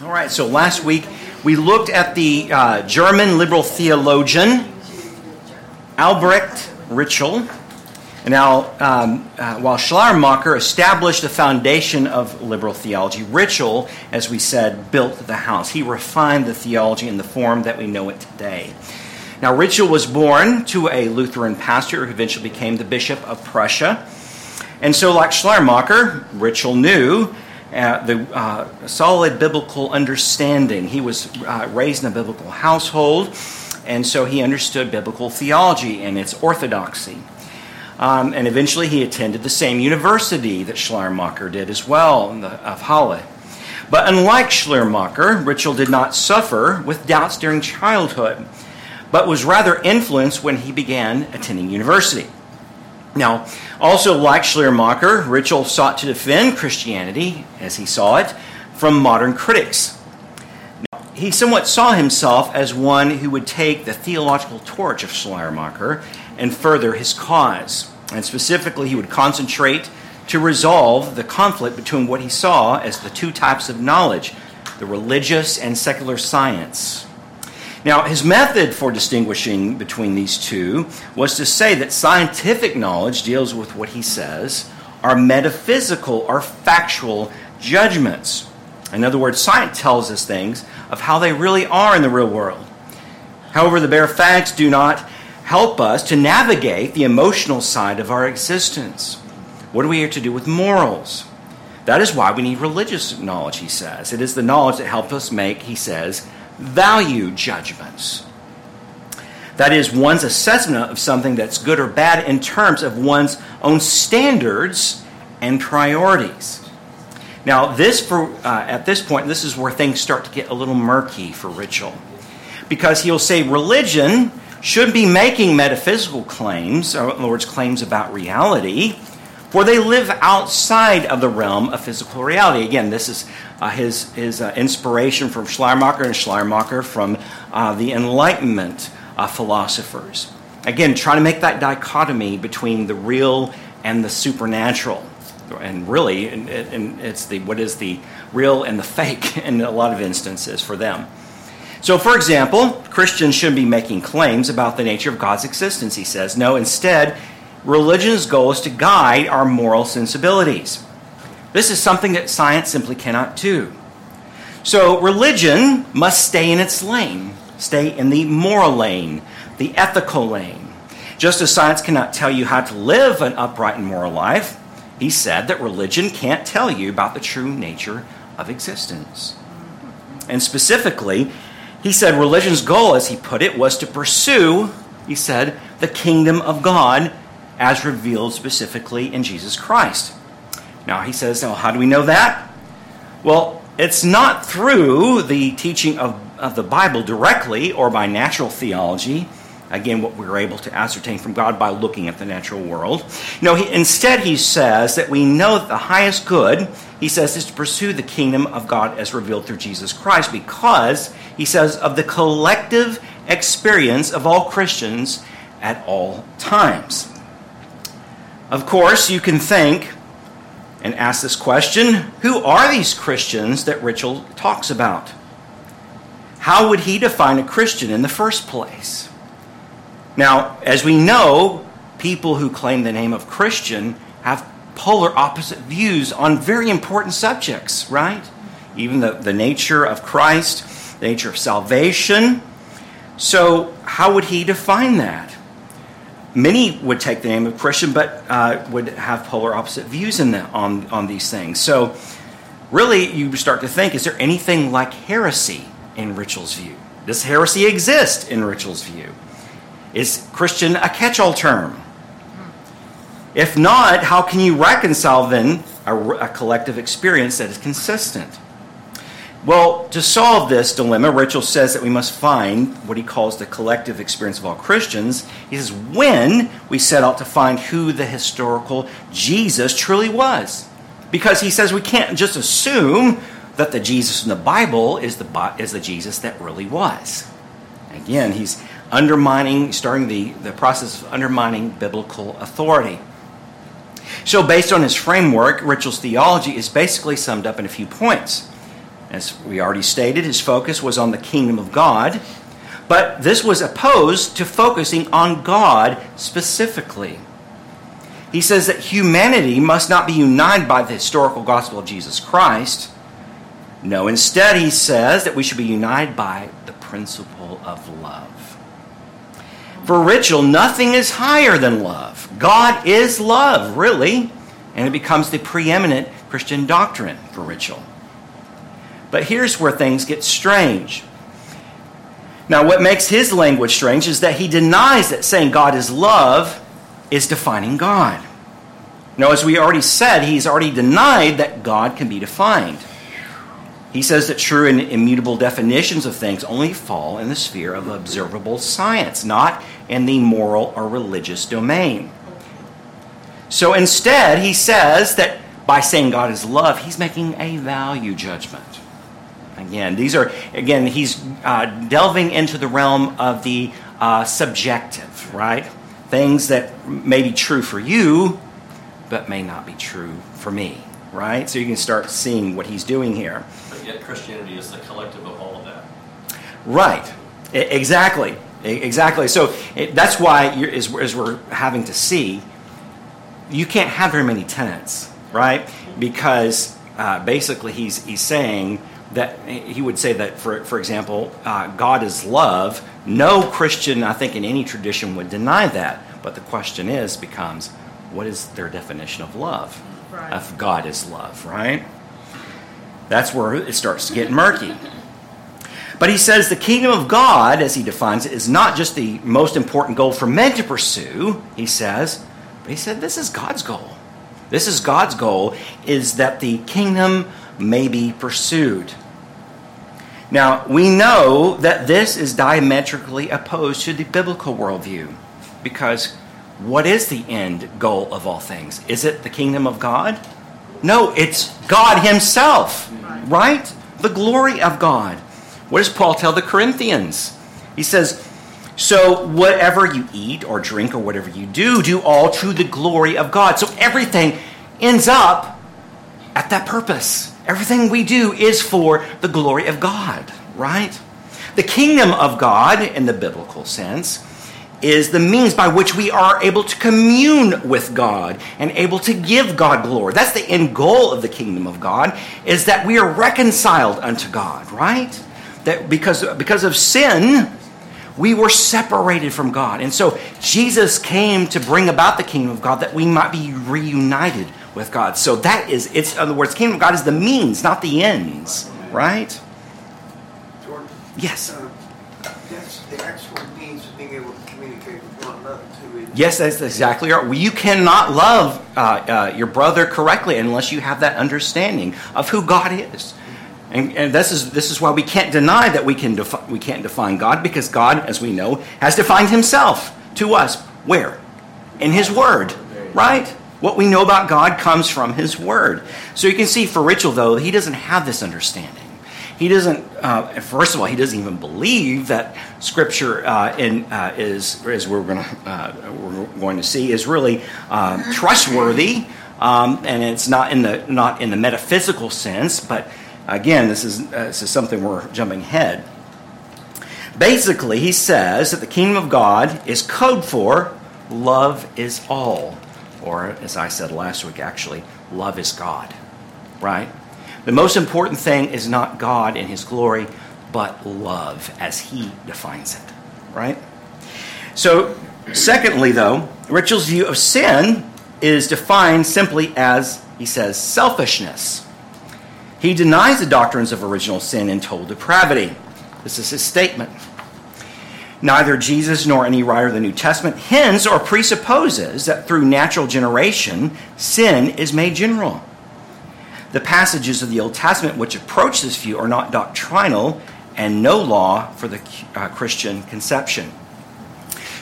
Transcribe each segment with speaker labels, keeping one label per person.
Speaker 1: All right, so last week we looked at the uh, German liberal theologian Albrecht Ritschl. Now, um, uh, while Schleiermacher established the foundation of liberal theology, Ritschl, as we said, built the house. He refined the theology in the form that we know it today. Now, Ritschl was born to a Lutheran pastor who eventually became the Bishop of Prussia. And so, like Schleiermacher, Ritschl knew uh, the uh, solid biblical understanding. He was uh, raised in a biblical household, and so he understood biblical theology and its orthodoxy. Um, and eventually he attended the same university that Schleiermacher did as well, the, of Halle. But unlike Schleiermacher, Ritschl did not suffer with doubts during childhood, but was rather influenced when he began attending university. Now, also like Schleiermacher, Ritschl sought to defend Christianity, as he saw it, from modern critics. Now, he somewhat saw himself as one who would take the theological torch of Schleiermacher and further his cause. And specifically, he would concentrate to resolve the conflict between what he saw as the two types of knowledge the religious and secular science. Now, his method for distinguishing between these two was to say that scientific knowledge deals with what he says are metaphysical or factual judgments. In other words, science tells us things of how they really are in the real world. However, the bare facts do not help us to navigate the emotional side of our existence. What are we here to do with morals? That is why we need religious knowledge, he says. It is the knowledge that helps us make, he says, value judgments. That is one's assessment of something that's good or bad in terms of one's own standards and priorities. Now, this for uh, at this point, this is where things start to get a little murky for Ritschl, because he'll say religion should be making metaphysical claims, other words, claims about reality, for they live outside of the realm of physical reality. Again, this is uh, his, his uh, inspiration from Schleiermacher and Schleiermacher from uh, the Enlightenment uh, philosophers. Again, trying to make that dichotomy between the real and the supernatural. And really, and, and it's the what is the real and the fake in a lot of instances for them. So, for example, Christians shouldn't be making claims about the nature of God's existence, he says. No, instead, religion's goal is to guide our moral sensibilities. This is something that science simply cannot do. So, religion must stay in its lane, stay in the moral lane, the ethical lane. Just as science cannot tell you how to live an upright and moral life, he said that religion can't tell you about the true nature of existence. And specifically, he said religion's goal, as he put it, was to pursue, he said, the kingdom of God as revealed specifically in Jesus Christ. Now, he says, now, how do we know that? Well, it's not through the teaching of, of the Bible directly or by natural theology. Again, what we are able to ascertain from God by looking at the natural world. No, he, instead, he says that we know that the highest good, he says, is to pursue the kingdom of God as revealed through Jesus Christ because he says, of the collective experience of all Christians at all times. Of course, you can think and ask this question who are these Christians that Ritschl talks about? How would he define a Christian in the first place? Now, as we know, people who claim the name of Christian have polar opposite views on very important subjects, right? Even the, the nature of Christ the nature of salvation. So, how would he define that? Many would take the name of Christian, but uh, would have polar opposite views in the, on, on these things. So, really, you start to think is there anything like heresy in Ritschl's view? Does heresy exist in Ritschl's view? Is Christian a catch all term? If not, how can you reconcile then a, a collective experience that is consistent? Well, to solve this dilemma, Ritschl says that we must find what he calls the collective experience of all Christians. He says, when we set out to find who the historical Jesus truly was. Because he says we can't just assume that the Jesus in the Bible is the, is the Jesus that really was. Again, he's undermining, starting the, the process of undermining biblical authority. So, based on his framework, Ritschl's theology is basically summed up in a few points. As we already stated, his focus was on the kingdom of God, but this was opposed to focusing on God specifically. He says that humanity must not be united by the historical gospel of Jesus Christ. No, instead, he says that we should be united by the principle of love. For Ritschl, nothing is higher than love. God is love, really, and it becomes the preeminent Christian doctrine for Ritschl. But here's where things get strange. Now, what makes his language strange is that he denies that saying God is love is defining God. Now, as we already said, he's already denied that God can be defined. He says that true and immutable definitions of things only fall in the sphere of observable science, not in the moral or religious domain. So instead, he says that by saying God is love, he's making a value judgment. Again, these are, again, he's uh, delving into the realm of the uh, subjective, right? Things that may be true for you, but may not be true for me, right? So you can start seeing what he's doing here.
Speaker 2: But yet, Christianity is the collective of all of that.
Speaker 1: Right. I- exactly. I- exactly. So it, that's why, you're, as, as we're having to see, you can't have very many tenants, right? Because uh, basically he's, he's saying that he would say that, for, for example, uh, God is love. No Christian, I think, in any tradition would deny that. But the question is, becomes, what is their definition of love?
Speaker 3: Right.
Speaker 1: Of God is love, right? That's where it starts to get murky. But he says the kingdom of God, as he defines it, is not just the most important goal for men to pursue, he says, but he said this is God's goal. This is God's goal, is that the kingdom may be pursued. Now, we know that this is diametrically opposed to the biblical worldview because what is the end goal of all things? Is it the kingdom of God? No, it's God Himself, right? The glory of God. What does Paul tell the Corinthians? He says, So whatever you eat or drink or whatever you do, do all to the glory of God. So everything ends up at that purpose. Everything we do is for the glory of God, right? The kingdom of God, in the biblical sense, is the means by which we are able to commune with God and able to give God glory. That's the end goal of the kingdom of God, is that we are reconciled unto God, right? That because, because of sin, we were separated from God. And so Jesus came to bring about the kingdom of God that we might be reunited with God. So that is, it's, in other words, kingdom of God is the means, not the ends, right?
Speaker 4: Jordan,
Speaker 1: Yes.
Speaker 4: uh, that's the actual means of being able to communicate with one another too.
Speaker 1: Yes, that's exactly right. Well, you cannot love uh, uh, your brother correctly unless you have that understanding of who God is. And, and this is this is why we can't deny that we can defi- we can't define God because God, as we know, has defined Himself to us. Where? In His Word, right? What we know about God comes from His Word. So you can see for Ritschl, though, he doesn't have this understanding. He doesn't. Uh, first of all, he doesn't even believe that Scripture uh, in, uh, is, as we're going to uh, we're going to see, is really um, trustworthy, um, and it's not in the not in the metaphysical sense. But again, this is uh, this is something we're jumping ahead. Basically, he says that the kingdom of God is code for love is all, or as I said last week, actually, love is God, right? The most important thing is not God and His glory, but love as He defines it, right? So, secondly, though, Ritschl's view of sin is defined simply as, he says, selfishness. He denies the doctrines of original sin and total depravity. This is his statement. Neither Jesus nor any writer of the New Testament hints or presupposes that through natural generation, sin is made general. The passages of the Old Testament which approach this view are not doctrinal and no law for the uh, Christian conception.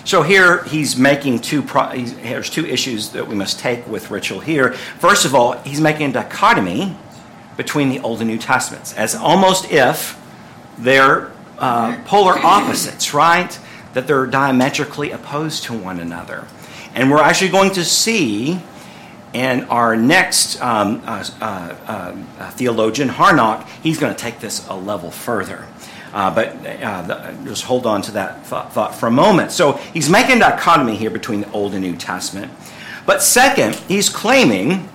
Speaker 1: So here he's making two. Pro- he's, there's two issues that we must take with Ritschl here. First of all, he's making a dichotomy between the Old and New Testaments, as almost if they're uh, polar opposites, right? That they're diametrically opposed to one another. And we're actually going to see in our next um, uh, uh, uh, theologian, Harnack, he's going to take this a level further. Uh, but uh, the, just hold on to that thought, thought, for a moment. So he's making a dichotomy here between the Old and New Testament. But second, he's claiming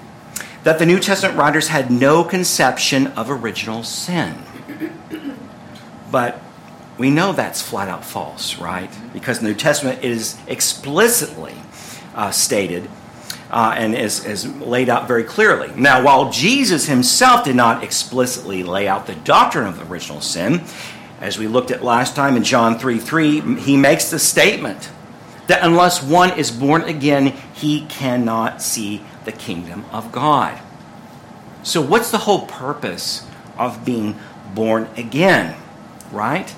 Speaker 1: that the New Testament writers had no conception of original sin. But we know that's flat out false, right? Because the New Testament is explicitly uh, stated uh, and is, is laid out very clearly. Now, while Jesus himself did not explicitly lay out the doctrine of original sin, as we looked at last time in John 3 3, he makes the statement that unless one is born again, he cannot see the kingdom of God. So, what's the whole purpose of being born again? Right?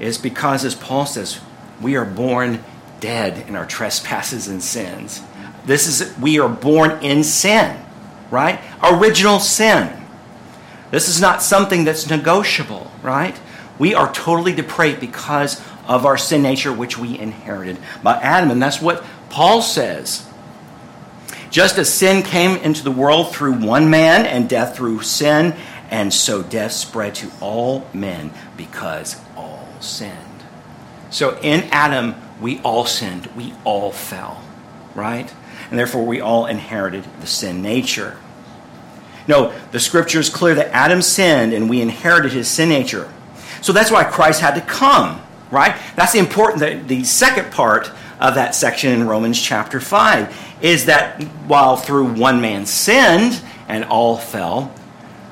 Speaker 1: Is because, as Paul says, we are born dead in our trespasses and sins. This is, we are born in sin, right? Original sin. This is not something that's negotiable, right? We are totally depraved because of our sin nature, which we inherited by Adam. And that's what Paul says. Just as sin came into the world through one man and death through sin, and so death spread to all men because sinned. So in Adam, we all sinned, we all fell, right? and therefore we all inherited the sin nature. No, the scripture is clear that Adam sinned and we inherited his sin nature. So that's why Christ had to come, right? That's the important, the, the second part of that section in Romans chapter 5 is that while through one man sinned and all fell,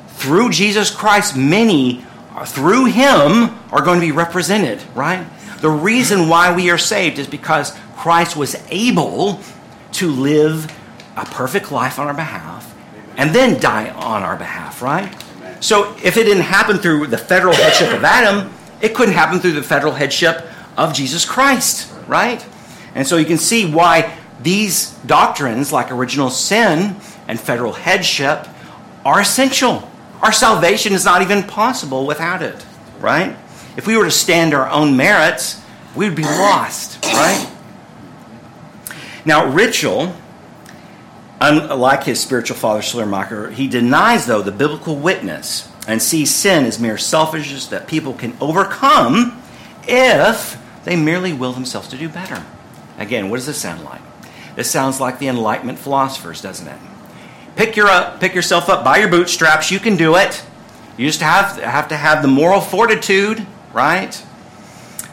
Speaker 1: through Jesus Christ, many through him are going to be represented, right? The reason why we are saved is because Christ was able to live a perfect life on our behalf and then die on our behalf, right? So if it didn't happen through the federal headship of Adam, it couldn't happen through the federal headship of Jesus Christ, right? And so you can see why these doctrines, like original sin and federal headship, are essential. Our salvation is not even possible without it, right? If we were to stand our own merits, we would be lost, right? Now, Ritschl, unlike his spiritual father Schleiermacher, he denies, though, the biblical witness and sees sin as mere selfishness that people can overcome if they merely will themselves to do better. Again, what does this sound like? This sounds like the Enlightenment philosophers, doesn't it? Pick, your up, pick yourself up by your bootstraps. You can do it. You just have, have to have the moral fortitude, right?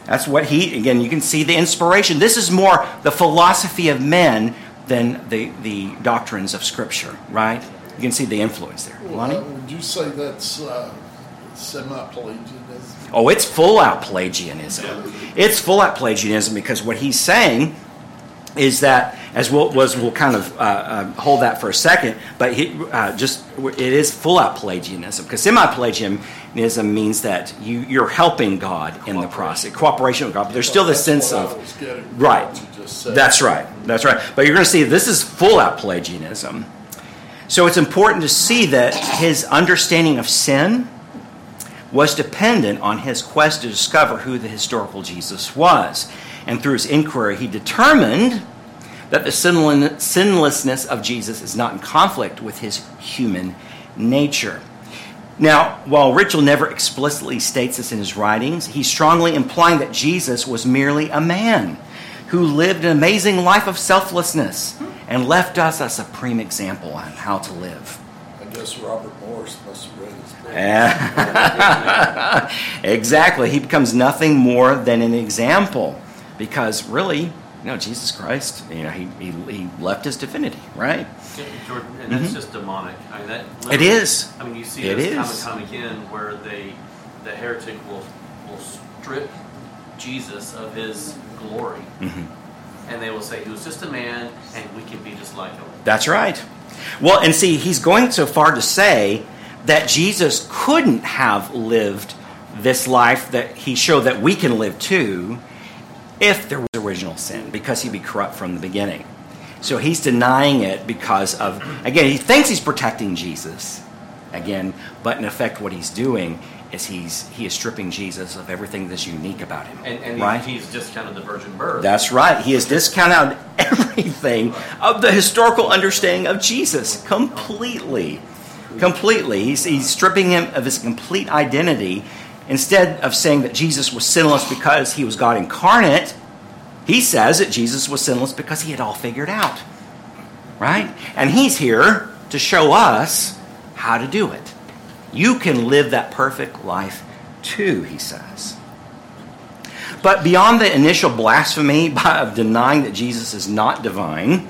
Speaker 1: That's what he, again, you can see the inspiration. This is more the philosophy of men than the, the doctrines of Scripture, right? You can see the influence there.
Speaker 3: Well, uh, would you say that's uh, semi Pelagianism?
Speaker 1: Oh, it's full out Pelagianism. It's full out Pelagianism because what he's saying is that as we'll, was we'll kind of uh, uh, hold that for a second, but he, uh, just it is full out Pelagianism because semi-Pelagianism means that you you're helping God in the process, cooperation with God. But there's still this sense of right. That's right. That's right. But you're going to see this is full out Pelagianism. So it's important to see that his understanding of sin was dependent on his quest to discover who the historical Jesus was. And through his inquiry, he determined that the sinlessness of Jesus is not in conflict with his human nature. Now, while Ritschl never explicitly states this in his writings, he's strongly implying that Jesus was merely a man who lived an amazing life of selflessness and left us a supreme example on how to live.
Speaker 3: I guess Robert Morris must have read his
Speaker 1: book. exactly. He becomes nothing more than an example because really, know, Jesus Christ, you know, he, he, he left his divinity, right?
Speaker 2: Jordan, and that's mm-hmm. just demonic. I mean, that
Speaker 1: it is.
Speaker 2: I mean, you see it this time and time again where they, the heretic will will strip Jesus of his glory, mm-hmm. and they will say he was just a man, and we can be just like him.
Speaker 1: That's right. Well, and see, he's going so far to say that Jesus couldn't have lived this life that he showed that we can live too if there was original sin, because he'd be corrupt from the beginning. So he's denying it because of, again, he thinks he's protecting Jesus, again, but in effect, what he's doing is he's he is stripping Jesus of everything that's unique about him.
Speaker 2: And, and
Speaker 1: right?
Speaker 2: he, he's discounted the virgin birth.
Speaker 1: That's right. He has discounted everything of the historical understanding of Jesus completely. Completely. He's, he's stripping him of his complete identity. Instead of saying that Jesus was sinless because he was God incarnate, he says that Jesus was sinless because he had all figured out. Right? And he's here to show us how to do it. You can live that perfect life too, he says. But beyond the initial blasphemy of denying that Jesus is not divine,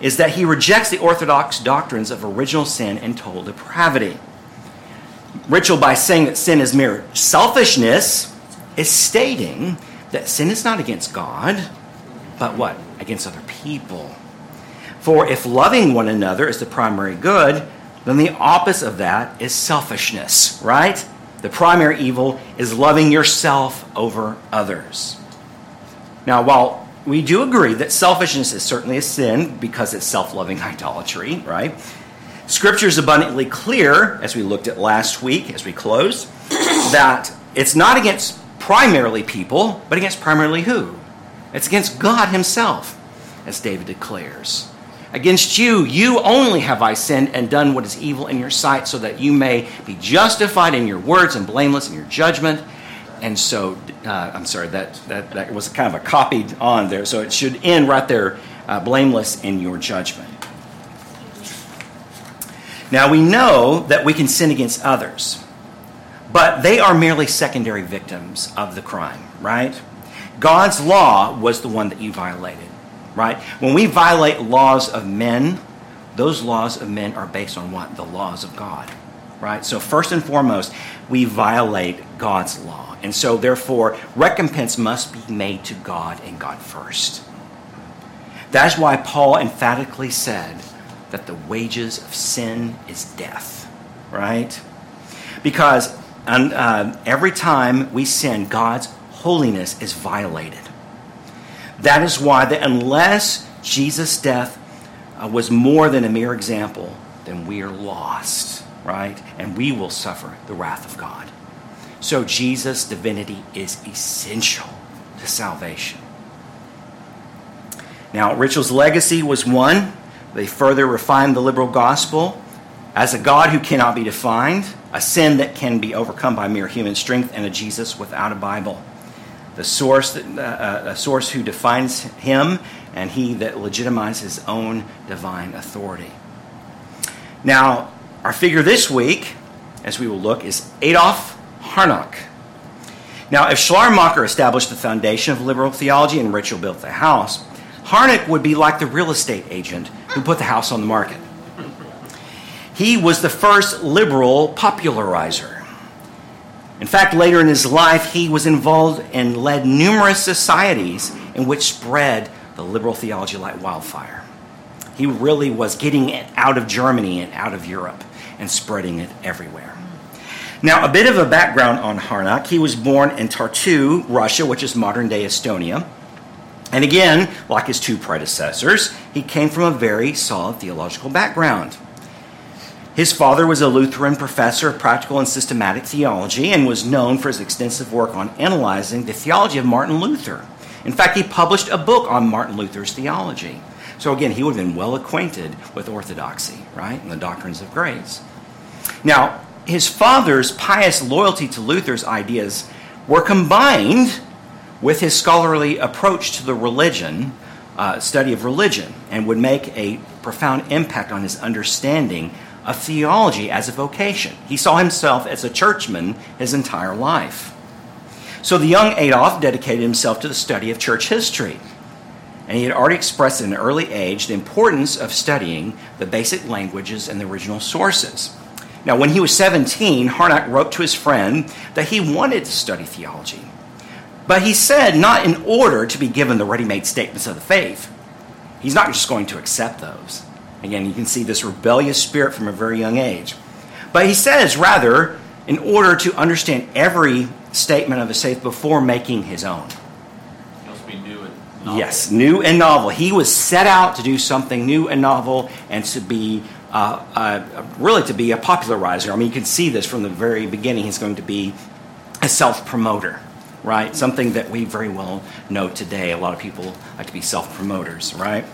Speaker 1: is that he rejects the orthodox doctrines of original sin and total depravity. Ritschl, by saying that sin is mere selfishness, is stating that sin is not against God, but what? Against other people. For if loving one another is the primary good, then the opposite of that is selfishness, right? The primary evil is loving yourself over others. Now, while we do agree that selfishness is certainly a sin because it's self loving idolatry, right? Scripture is abundantly clear, as we looked at last week as we closed, that it's not against primarily people, but against primarily who? It's against God Himself, as David declares. Against you, you only have I sinned and done what is evil in your sight, so that you may be justified in your words and blameless in your judgment. And so, uh, I'm sorry, that, that, that was kind of a copied on there. So it should end right there, uh, blameless in your judgment. Now, we know that we can sin against others, but they are merely secondary victims of the crime, right? God's law was the one that you violated right? When we violate laws of men, those laws of men are based on what? The laws of God, right? So, first and foremost, we violate God's law. And so, therefore, recompense must be made to God and God first. That's why Paul emphatically said that the wages of sin is death, right? Because uh, every time we sin, God's holiness is violated. That is why that unless Jesus' death uh, was more than a mere example, then we are lost, right? And we will suffer the wrath of God. So Jesus' divinity is essential to salvation. Now, Ritschl's legacy was one. They further refined the liberal gospel as a God who cannot be defined, a sin that can be overcome by mere human strength, and a Jesus without a Bible the source, uh, uh, a source who defines him, and he that legitimizes his own divine authority. Now, our figure this week, as we will look, is Adolf Harnack. Now, if Schleiermacher established the foundation of liberal theology and Ritschl built the house, Harnack would be like the real estate agent who put the house on the market. He was the first liberal popularizer. In fact, later in his life, he was involved and led numerous societies in which spread the liberal theology like wildfire. He really was getting it out of Germany and out of Europe and spreading it everywhere. Now, a bit of a background on Harnack. He was born in Tartu, Russia, which is modern day Estonia. And again, like his two predecessors, he came from a very solid theological background. His father was a Lutheran professor of practical and systematic theology and was known for his extensive work on analyzing the theology of Martin Luther. In fact, he published a book on Martin Luther's theology. So again, he would have been well acquainted with orthodoxy, right, and the doctrines of grace. Now, his father's pious loyalty to Luther's ideas were combined with his scholarly approach to the religion, uh, study of religion, and would make a profound impact on his understanding of theology as a vocation. He saw himself as a churchman his entire life. So the young Adolf dedicated himself to the study of church history. And he had already expressed at an early age the importance of studying the basic languages and the original sources. Now, when he was 17, Harnack wrote to his friend that he wanted to study theology. But he said not in order to be given the ready made statements of the faith. He's not just going to accept those. Again, you can see this rebellious spirit from a very young age. But he says, rather, in order to understand every statement of the faith before making his own.
Speaker 2: It must be new.
Speaker 1: Yes, new and novel. He was set out to do something new and novel and to be uh, uh, really to be a popularizer. I mean, you can see this from the very beginning. He's going to be a self promoter, right? Something that we very well know today. A lot of people like to be self promoters, right?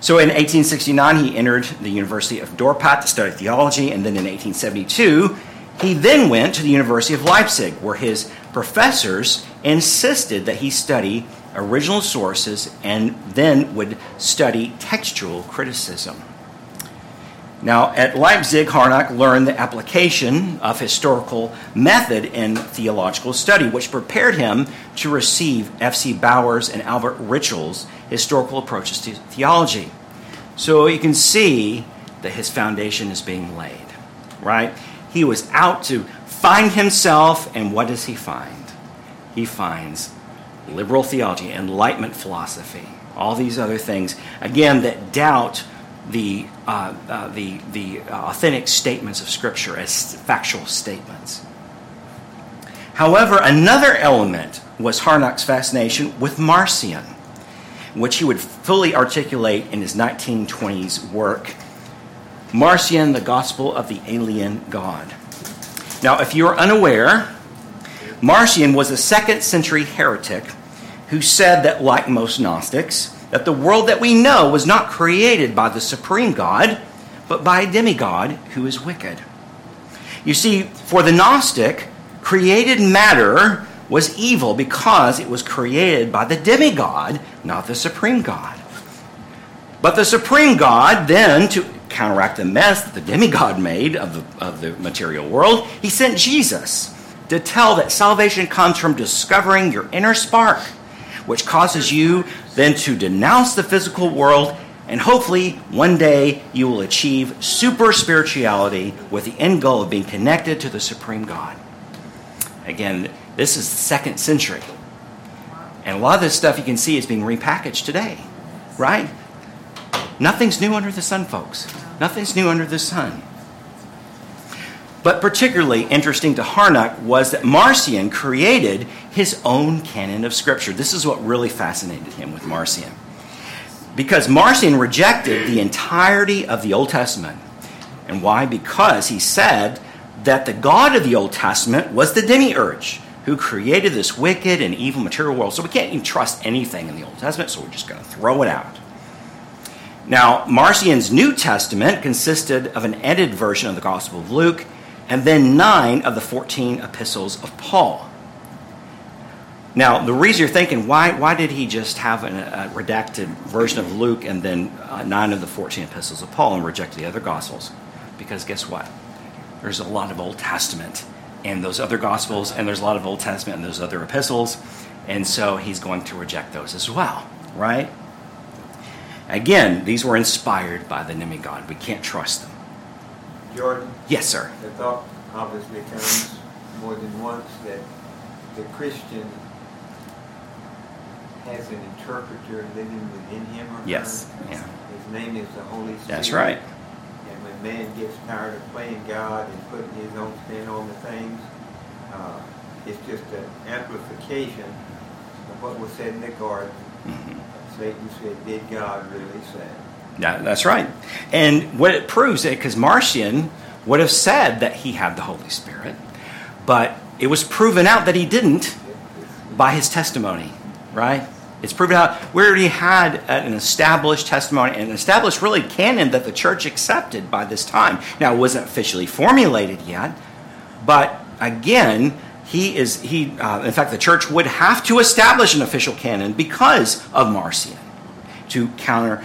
Speaker 1: So in 1869, he entered the University of Dorpat to study theology, and then in 1872, he then went to the University of Leipzig, where his professors insisted that he study original sources and then would study textual criticism. Now, at Leipzig, Harnack learned the application of historical method in theological study, which prepared him to receive F.C. Baur's and Albert Ritschl's historical approaches to theology. So you can see that his foundation is being laid, right? He was out to find himself, and what does he find? He finds liberal theology, enlightenment philosophy, all these other things, again, that doubt the, uh, uh, the, the authentic statements of Scripture as factual statements. However, another element was Harnack's fascination with Marcion, which he would fully articulate in his 1920s work, Marcion, the Gospel of the Alien God. Now, if you're unaware, Marcion was a second century heretic who said that, like most Gnostics, that the world that we know was not created by the supreme God, but by a demigod who is wicked. You see, for the Gnostic, created matter was evil because it was created by the demigod, not the supreme God. But the supreme God, then, to counteract the mess that the demigod made of the, of the material world, he sent Jesus to tell that salvation comes from discovering your inner spark which causes you then to denounce the physical world, and hopefully one day you will achieve super spirituality with the end goal of being connected to the Supreme God. Again, this is the second century. And a lot of this stuff you can see is being repackaged today, right? Nothing's new under the sun, folks. Nothing's new under the sun. But particularly interesting to Harnack was that Marcion created his own canon of Scripture. This is what really fascinated him with Marcion. Because Marcion rejected the entirety of the Old Testament. And why? Because he said that the God of the Old Testament was the demiurge who created this wicked and evil material world. So we can't even trust anything in the Old Testament, so we're just going to throw it out. Now, Marcion's New Testament consisted of an edited version of the Gospel of Luke and then nine of the 14 epistles of Paul. Now, the reason you're thinking, why, why did he just have an, a redacted version of Luke and then uh, nine of the 14 epistles of Paul and reject the other gospels? Because guess what? There's a lot of Old Testament in those other gospels, and there's a lot of Old Testament in those other epistles, and so he's going to reject those as well, right? Again, these were inspired by the demigod. We can't trust them.
Speaker 5: Jordan,
Speaker 1: Yes, sir.
Speaker 5: the thought obviously comes more than once that the Christian has an interpreter living within him or her.
Speaker 1: Yes, yeah.
Speaker 5: His name is the Holy Spirit.
Speaker 1: That's right.
Speaker 5: And when man gets tired of playing God and putting his own spin on the things, uh, it's just an amplification of what was said in the garden.
Speaker 1: Mhm.
Speaker 5: Satan said, did God really say?
Speaker 1: Yeah, that's right. And what it proves, it because Marcion would have said that he had the Holy Spirit, but it was proven out that he didn't by his testimony, right? It's proven out we already had an established testimony, an established really canon that the church accepted by this time. Now, it wasn't officially formulated yet, but again, he is he. Uh, in fact, the church would have to establish an official canon because of Marcion to counter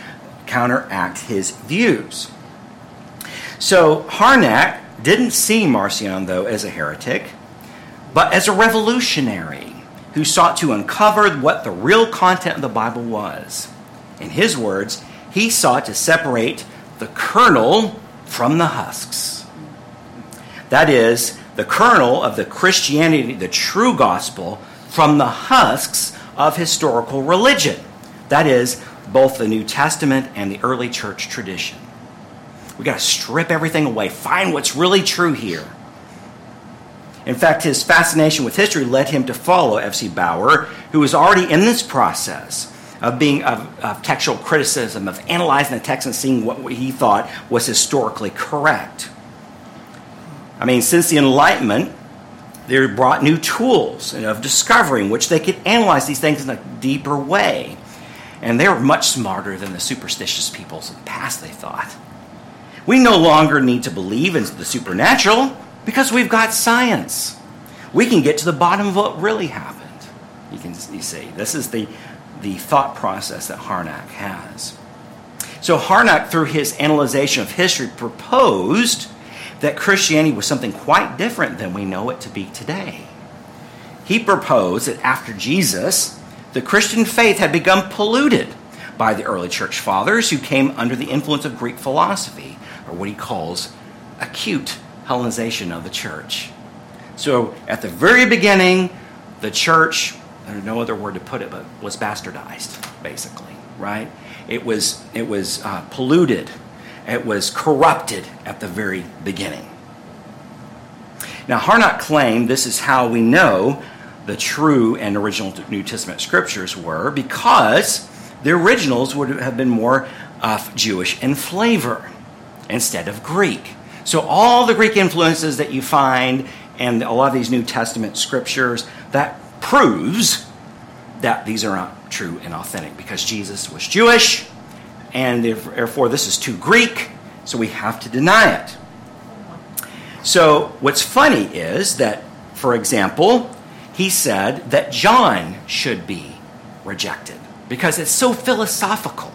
Speaker 1: counteract his views. So Harnack didn't see Marcion, though, as a heretic, but as a revolutionary who sought to uncover what the real content of the Bible was. In his words, he sought to separate the kernel from the husks. That is, the kernel of the Christianity, the true gospel, from the husks of historical religion. That is, both the New Testament and the early church tradition. We got to strip everything away, find what's really true here. In fact, his fascination with history led him to follow F.C. Baur, who was already in this process of being of, of textual criticism, of analyzing the text and seeing what he thought was historically correct. I mean, since the Enlightenment, they brought new tools of discovering which they could analyze these things in a deeper way. And they were much smarter than the superstitious peoples of the past, they thought. We no longer need to believe in the supernatural because we've got science. We can get to the bottom of what really happened. You can you see, this is the, the thought process that Harnack has. So Harnack, through his analysis of history, proposed that Christianity was something quite different than we know it to be today. He proposed that after Jesus, the Christian faith had become polluted by the early church fathers who came under the influence of Greek philosophy, or what he calls acute Hellenization of the church. So at the very beginning, the church, there's no other word to put it, but was bastardized, basically, right? It was, it was uh, polluted it was corrupted at the very beginning. Now, Harnack claimed this is how we know the true and original New Testament scriptures were because the originals would have been more of Jewish in flavor instead of Greek. So, all the Greek influences that you find and a lot of these New Testament scriptures, that proves that these are not true and authentic because Jesus was Jewish and therefore this is too Greek, so we have to deny it. So, what's funny is that, for example, he said that John should be rejected because it's so philosophical.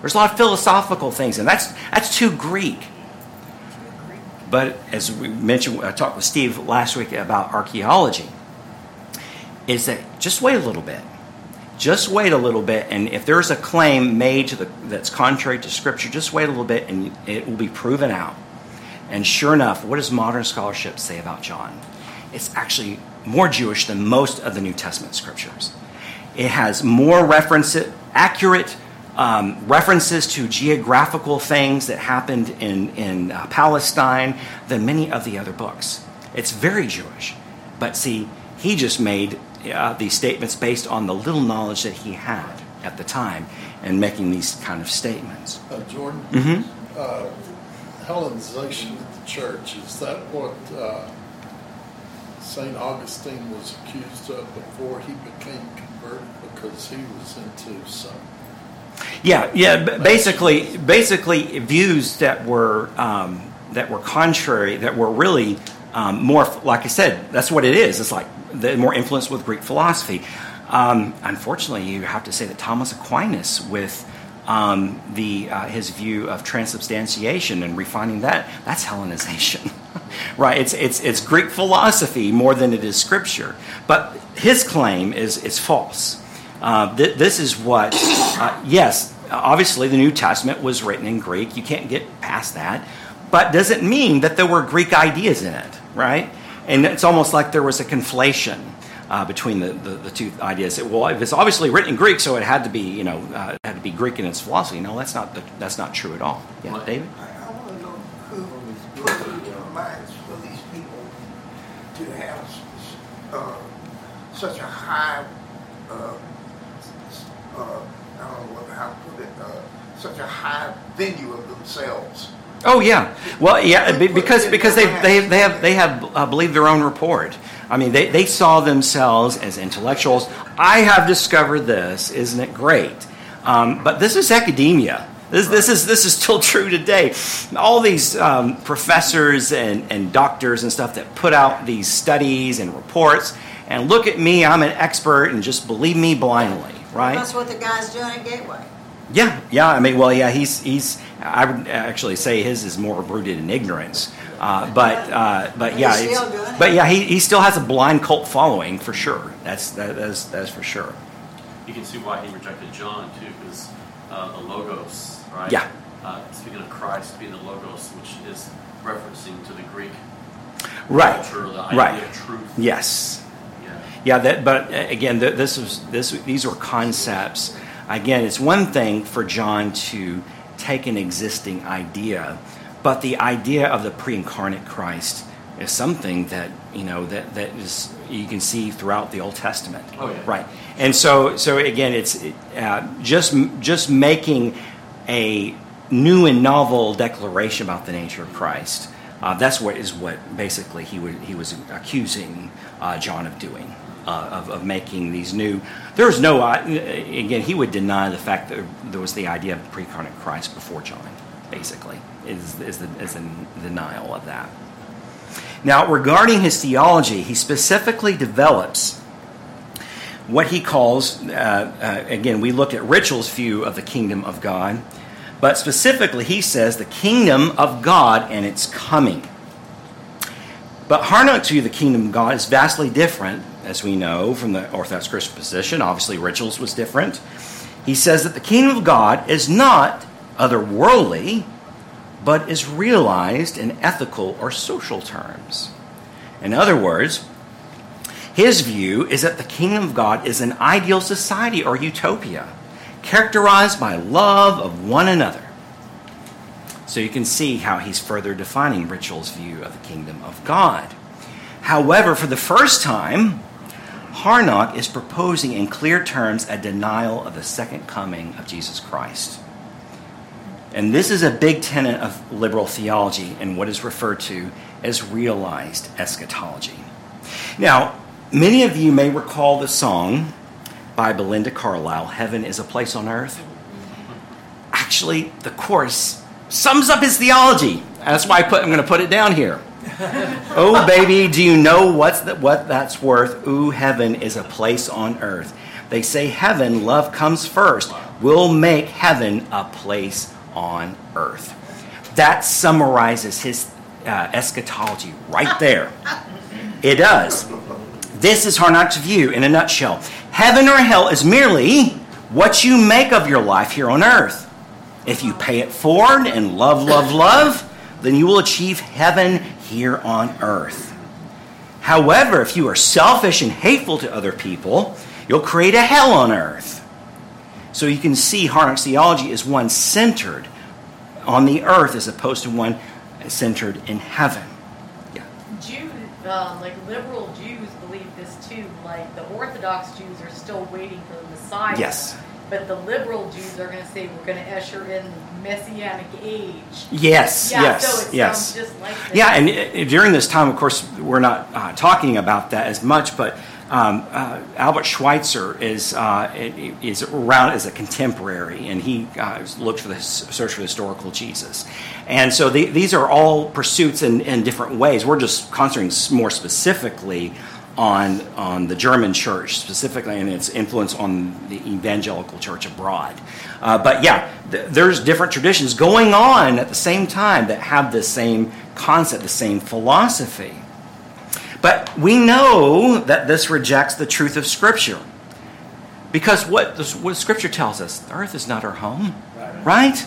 Speaker 1: There's a lot of philosophical things, and that's, that's too Greek. But as we mentioned, I talked with Steve last week about archaeology, is that just wait a little bit just wait a little bit, and if there's a claim made the, that's contrary to Scripture, just wait a little bit and it will be proven out. And sure enough, what does modern scholarship say about John? It's actually more Jewish than most of the New Testament scriptures. It has more references, accurate um, references to geographical things that happened in, in uh, Palestine than many of the other books. It's very Jewish. But see, he just made uh, these statements based on the little knowledge that he had at the time and making these kind of statements.
Speaker 3: Uh, Jordan,
Speaker 1: mm-hmm.
Speaker 3: uh, Hellenization of the church, is that what uh, St. Augustine was accused of before he became converted because he was into some
Speaker 1: yeah, yeah. Basically, basically views that were um, that were contrary, that were really um, more, like I said, that's what it is. It's like the more influenced with Greek philosophy. Um, unfortunately, you have to say that Thomas Aquinas, with um, the uh, his view of transubstantiation and refining that, that's Hellenization, right? It's it's it's Greek philosophy more than it is Scripture. But his claim is is false. Uh, th- this is what, uh, yes, obviously the New Testament was written in Greek. You can't get past that, but doesn't mean that there were Greek ideas in it, right? And it's almost like there was a conflation uh, between the, the, the, two ideas. It, well, it's obviously written in Greek, so it had to be, you know, uh, had to be Greek in its philosophy. No, that's not the, that's not true at all. Yeah,
Speaker 2: What?
Speaker 1: David.
Speaker 4: I, I want to know who put it in the minds for these people to have uh, such a high, uh, uh, I don't know how to put it, uh, such a high venue of themselves.
Speaker 1: Oh yeah. Well, yeah, because because they they they have they have uh, believed their own report. I mean, they, they saw themselves as intellectuals. I have discovered this. Isn't it great? Um, but this is academia. This, this is this is still true today. All these um, professors and, and doctors and stuff that put out these studies and reports, and look at me, I'm an expert, and just believe me blindly, right?
Speaker 6: That's what the guy's doing at Gateway.
Speaker 1: Yeah, yeah. I mean, well, yeah. He's he's. I would actually say his is more rooted in ignorance. Uh, but uh, but yeah,
Speaker 6: He's still doing
Speaker 1: but yeah, he, he still has a blind cult following for sure. That's that, that's that's for sure.
Speaker 2: You can see why he rejected John too, because uh, the logos, right?
Speaker 1: Yeah.
Speaker 2: Uh, speaking of Christ being the logos, which is referencing to the Greek
Speaker 1: Right.
Speaker 2: culture, the idea
Speaker 1: Right.
Speaker 2: of truth.
Speaker 1: Yes.
Speaker 2: Yeah.
Speaker 1: Yeah. That. But uh, again, this was this. These were concepts. Again, it's one thing for John to take an existing idea, but the idea of the pre-incarnate Christ is something that you know that that is you can see throughout the Old Testament.
Speaker 2: Oh, yeah.
Speaker 1: Right, and so so again, it's uh, just just making a new and novel declaration about the nature of Christ. Uh, that's what is what basically he would he was accusing uh, John of doing. Uh, of, of making these new. There was no, uh, again, he would deny the fact that there was the idea of pre incarnate Christ before John, basically, is, is, the, is the denial of that. Now, regarding his theology, he specifically develops what he calls, uh, uh, again, we looked at Ritschl's view of the kingdom of God, but specifically, he says the kingdom of God and its coming. But Harnack's view of the kingdom of God is vastly different, as we know from the Orthodox Christian position. Obviously, Ritschl's was different. He says that the kingdom of God is not otherworldly, but is realized in ethical or social terms. In other words, his view is that the kingdom of God is an ideal society or utopia, characterized by love of one another. So you can see how he's further defining Ritschl's view of the kingdom of God. However, for the first time, Harnack is proposing in clear terms a denial of the second coming of Jesus Christ. And this is a big tenet of liberal theology and what is referred to as realized eschatology. Now, many of you may recall the song by Belinda Carlisle, Heaven is a Place on Earth. Actually, the chorus sums up his theology. That's why I put, I'm going to put it down here. oh, baby, do you know what's the, what that's worth? Ooh, heaven is a place on earth. They say heaven, love comes first. We'll make heaven a place on earth. That summarizes his uh, eschatology right there. It does. This is Harnack's view in a nutshell. Heaven or hell is merely what you make of your life here on earth. If you pay it forward and love, love, love, then you will achieve heaven here on earth. However, if you are selfish and hateful to other people, you'll create a hell on earth. So you can see Harnack's theology is one centered on the earth as opposed to one centered in heaven.
Speaker 7: Yeah. Um, like liberal too. Like the Orthodox Jews are still waiting for the Messiah.
Speaker 1: Yes.
Speaker 7: But the liberal Jews are going to say we're going to usher in the messianic age.
Speaker 1: Yes,
Speaker 7: yeah,
Speaker 1: yes,
Speaker 7: so
Speaker 1: yes.
Speaker 7: Like
Speaker 1: yeah, and uh, during this time, of course, we're not uh, talking about that as much, but um, uh, Albert Schweitzer is uh, is around as a contemporary, and he uh, looked for the search for the historical Jesus. And so the, these are all pursuits in, in different ways. We're just concentrating more specifically on on the German church specifically and its influence on the evangelical church abroad. Uh, but yeah, th- there's different traditions going on at the same time that have the same concept, the same philosophy. But we know that this rejects the truth of Scripture. Because what, this, what Scripture tells us, the earth is not our home, right?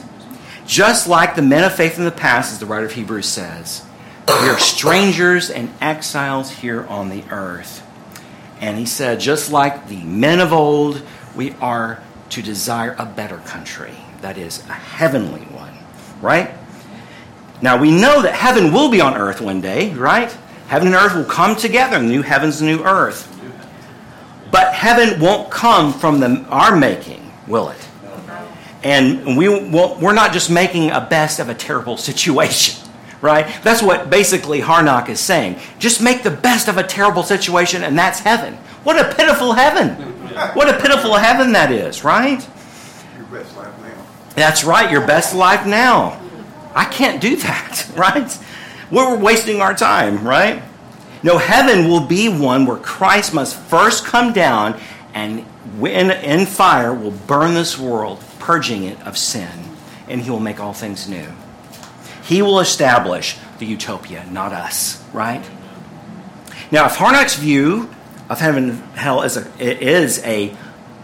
Speaker 1: Just like the men of faith in the past, as the writer of Hebrews says, we are strangers and exiles here on the earth. And he said, just like the men of old, we are to desire a better country, that is, a heavenly one, right? Now we know that heaven will be on earth one day, right? Heaven and earth will come together, new heavens, and new earth. But heaven won't come from the, our making, will it? And we we're not just making a best of a terrible situation, right? That's what basically Harnack is saying. Just make the best of a terrible situation, and that's heaven. What a pitiful heaven! What a pitiful heaven that is, right?
Speaker 4: Your best life now.
Speaker 1: That's right, your best life now. I can't do that, right? we're wasting our time, right? No, heaven will be one where Christ must first come down and in, in fire will burn this world, purging it of sin, and he will make all things new. He will establish the utopia, not us, right? Now, if Harnack's view of heaven and hell is a, is a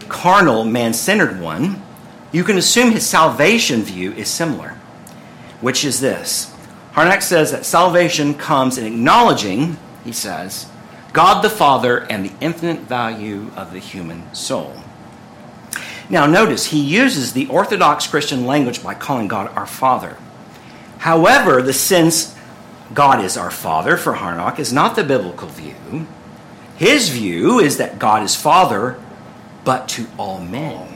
Speaker 1: carnal, man centered one, you can assume his salvation view is similar, which is this Harnack says that salvation comes in acknowledging, he says, God the Father and the infinite value of the human soul. Now, notice he uses the Orthodox Christian language by calling God our Father. However, the sense God is our Father for Harnack is not the biblical view. His view is that God is Father, but to all men.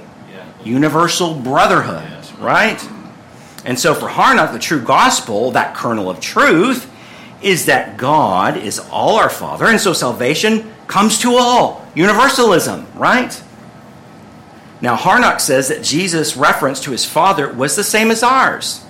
Speaker 1: Universal brotherhood, right? And so for Harnack, the true gospel, that kernel of truth, is that God is all our Father, and so salvation comes to all. Universalism, right? Now, Harnack says that Jesus' reference to his Father was the same as ours.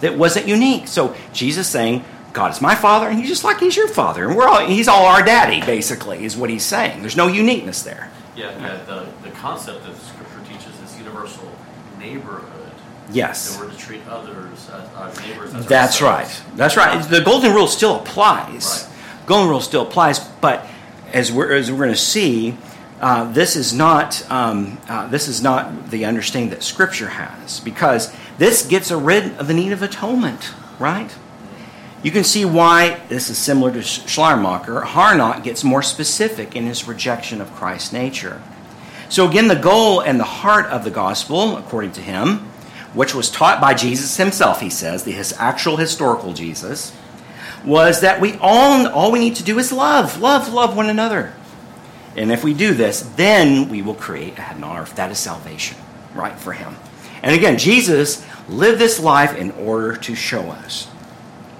Speaker 1: That wasn't unique. So Jesus saying, God is my Father, and he's just like he's your Father, and we're all he's all our daddy, basically, is what he's saying. There's no uniqueness there.
Speaker 2: Yeah, yeah. The, the concept that Scripture teaches is universal neighborhood.
Speaker 1: Yes.
Speaker 2: That we're to treat others, as, our neighbors as
Speaker 1: That's right. That's right. The golden rule still applies.
Speaker 2: Right.
Speaker 1: Golden rule still applies, but as we're as we're going to see, uh, this is not um, uh, this is not the understanding that Scripture has because this gets rid of the need of atonement. Right. You can see why this is similar to Schleiermacher. Harnack gets more specific in his rejection of Christ's nature. So again, the goal and the heart of the gospel, according to him, which was taught by Jesus himself, he says, the his actual historical Jesus, was that we all all we need to do is love, love, love one another. And if we do this, then we will create a heaven on earth. That is salvation, right, for him. And again, Jesus lived this life in order to show us.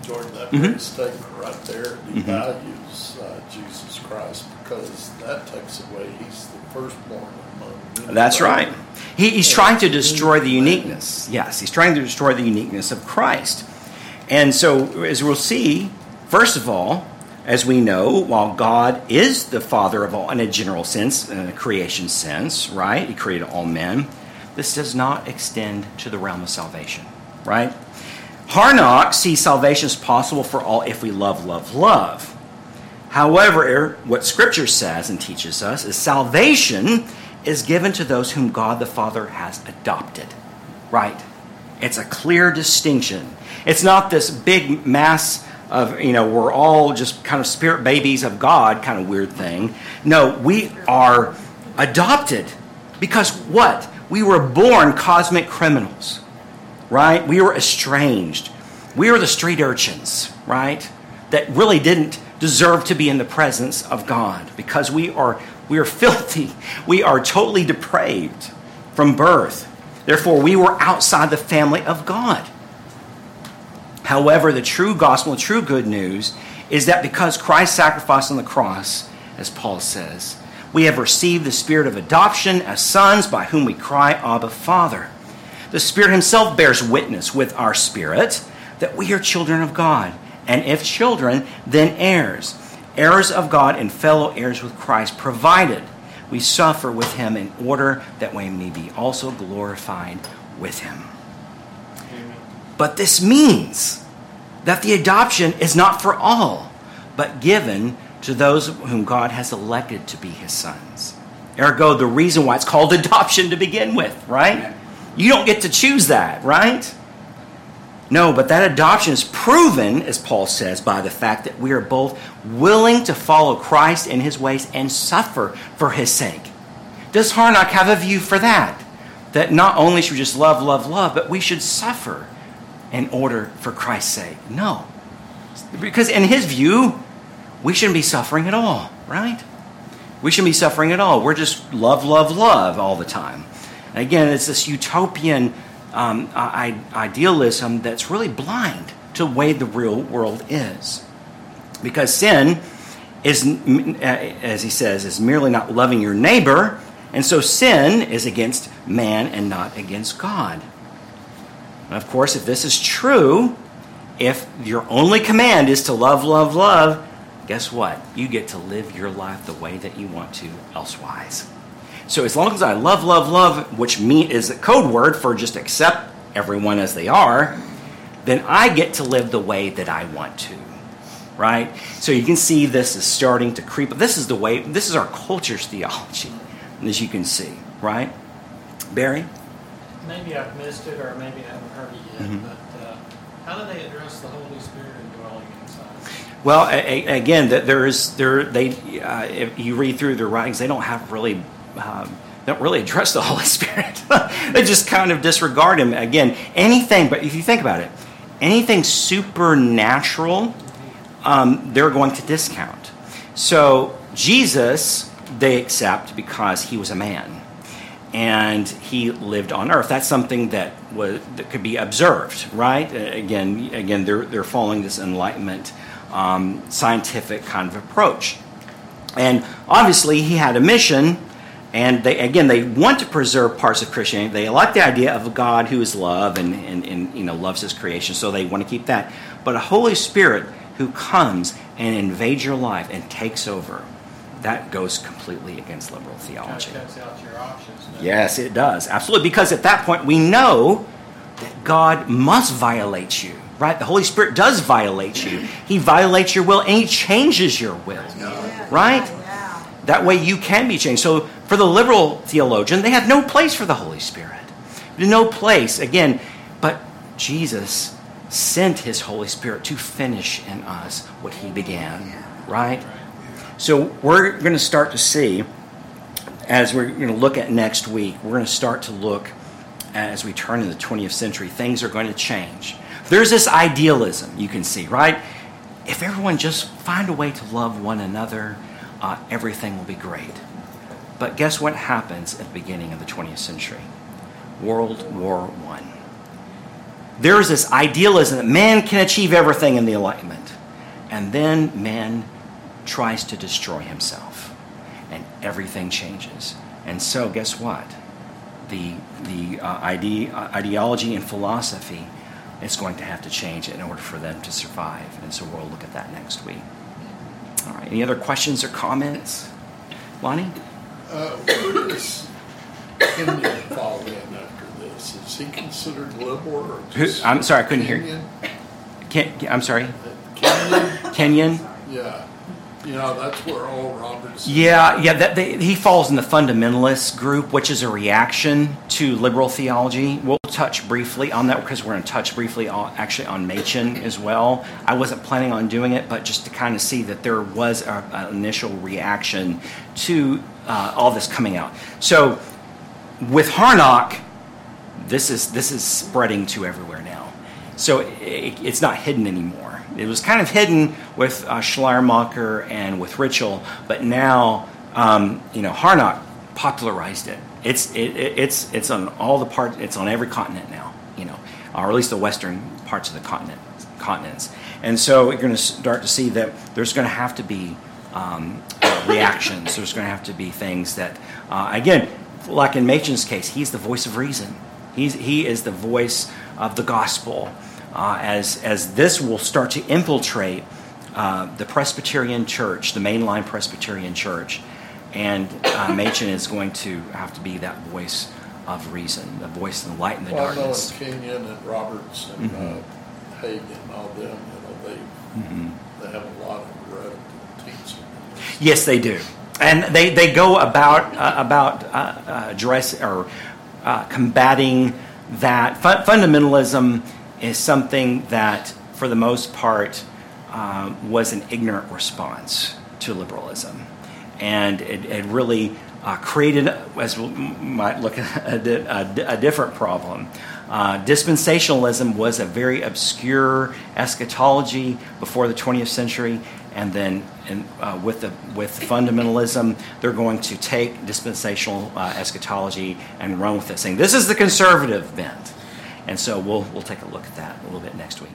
Speaker 3: Jordan, that
Speaker 1: Mhm.
Speaker 3: very statement right there devalues uh, Jesus Christ because that takes away he's the firstborn among
Speaker 1: That's right. He, he's trying to destroy the uniqueness. Yes, he's trying to destroy the uniqueness of Christ. And so, as we'll see, first of all, as we know, while God is the Father of all in a general sense, in a creation sense, right? He created all men. This does not extend to the realm of salvation, right? Harnack sees salvation as possible for all if we love, love, love. However, what Scripture says and teaches us is salvation is given to those whom God the Father has adopted. Right? It's a clear distinction. It's not this big mass of, you know, we're all just kind of spirit babies of God kind of weird thing. No, we are adopted because what? We were born cosmic criminals right? We were estranged. We were the street urchins, right? That really didn't deserve to be in the presence of God because we are we are filthy. We are totally depraved from birth. Therefore, we were outside the family of God. However, the true gospel, the true good news is that because Christ sacrificed on the cross, as Paul says, we have received the spirit of adoption as sons by whom we cry, Abba, Father. The Spirit Himself bears witness with our spirit that we are children of God. And if children, then heirs. Heirs of God and fellow heirs with Christ, provided we suffer with Him in order that we may be also glorified with Him. But this means that the adoption is not for all, but given to those whom God has elected to be His sons. Ergo, the reason why it's called adoption to begin with, right? You don't get to choose that, right? No, but that adoption is proven, as Paul says, by the fact that we are both willing to follow Christ in his ways and suffer for his sake. Does Harnack have a view for that? That not only should we just love, love, love, but we should suffer in order for Christ's sake? No. Because in his view, we shouldn't be suffering at all, right? We shouldn't be suffering at all. We're just love, love, love all the time. And again, it's this utopian um, idealism that's really blind to the way the real world is. Because sin is, as he says, is merely not loving your neighbor, and so sin is against man and not against God. And of course, if this is true, if your only command is to love, love, love, guess what? You get to live your life the way that you want to elsewise. So as long as I love, love, love, which mean is a code word for just accept everyone as they are, then I get to live the way that I want to. Right? So you can see this is starting to creep. This is the way this is our culture's theology, as you can see, right? Barry?
Speaker 8: Maybe I've missed it, or maybe I haven't heard it yet,
Speaker 1: Mhm.
Speaker 8: but uh, how do they address the Holy Spirit?
Speaker 1: Well, again, th- there is there they uh, if you read through their writings, they don't have really um, don't really address the Holy Spirit. they just kind of disregard him. Again, anything. But if you think about it, anything supernatural um, they're going to discount. So Jesus, they accept because he was a man and he lived on earth. That's something that was that could be observed, right? Again, again, they're they're following this enlightenment um, scientific kind of approach, and obviously he had a mission. And they again, they want to preserve parts of Christianity. They like the idea of a God who is love and, and, and you know loves His creation, so they want to keep that. But a Holy Spirit who comes and invades your life and takes over, that goes completely against liberal theology.
Speaker 8: of cuts out your options.
Speaker 1: Yes, it does. Absolutely. Because at that point, we know that God must violate you, right? The Holy Spirit does violate you. He violates your will and He changes your will, right? That way you can be changed. So for the liberal theologian, they have no place for the Holy Spirit. No place. Again, but Jesus sent His Holy Spirit to finish in us what He began, right? So we're going to start to see as we're going to look at next week, we're going to start to look as we turn in the 20th century, things are going to change. There's this idealism you can see, right? If everyone just find a way to love one another, uh, everything will be great. But guess what happens at the beginning of the 20th century? World War One. There is this idealism that man can achieve everything in the Enlightenment. And then man tries to destroy himself and everything changes. And so, guess what? The the uh, ide- uh, ideology and philosophy is going to have to change in order for them to survive. And so, we'll look at that next week. All right. Any other questions or comments, Lonnie?
Speaker 3: Uh, where does Kenyon fall in after this? Is he considered liberal or
Speaker 1: Who. I'm sorry, I couldn't hear. you. Ken, I'm sorry,
Speaker 3: Kenyon?
Speaker 1: Kenyon.
Speaker 3: Yeah. You know, that's where Oral Roberts.
Speaker 1: Yeah, yeah. That they, he falls in the fundamentalist group, which is a reaction to liberal theology. We'll touch briefly on that because we're going to touch briefly on, actually on Machen as well. I wasn't planning on doing it, but just to kind of see that there was an initial reaction to uh, all this coming out. So with Harnack, this is this is spreading to everywhere now. So it, it's not hidden anymore. It was kind of hidden with uh, Schleiermacher and with Ritschl, but now um, you know Harnack popularized it. It's it, it, it's it's on all the part. It's on every continent now. You know, or at least the western parts of the continent continents. And so you're going to start to see that there's going to have to be um, uh, reactions. There's going to have to be things that, uh, again, like in Machen's case, he's the voice of reason. He's, he is the voice of the gospel. Uh, as, as this will start to infiltrate uh, the Presbyterian church, the mainline Presbyterian church, and uh, Machen is going to have to be that voice of reason, the voice to enlighten the
Speaker 3: Well, I know
Speaker 1: darkness.
Speaker 3: Kenyon and Roberts and
Speaker 1: Mhm.
Speaker 3: uh, Hagin, all them, you know, they,
Speaker 1: Mhm.
Speaker 3: they have a lot of radical teaching.
Speaker 1: Yes, they do, and they, they go about uh, about uh, uh, address or uh, combating that Fu- fundamentalism is something that, for the most part, uh, was an ignorant response to liberalism, and it, it really uh, created, as we might look at a, a a different problem. Uh, dispensationalism was a very obscure eschatology before the 20th century, and then in, uh, with the with fundamentalism, they're going to take dispensational uh, eschatology and run with it, saying this is the conservative bent. And so we'll we'll take a look at that a little bit next week.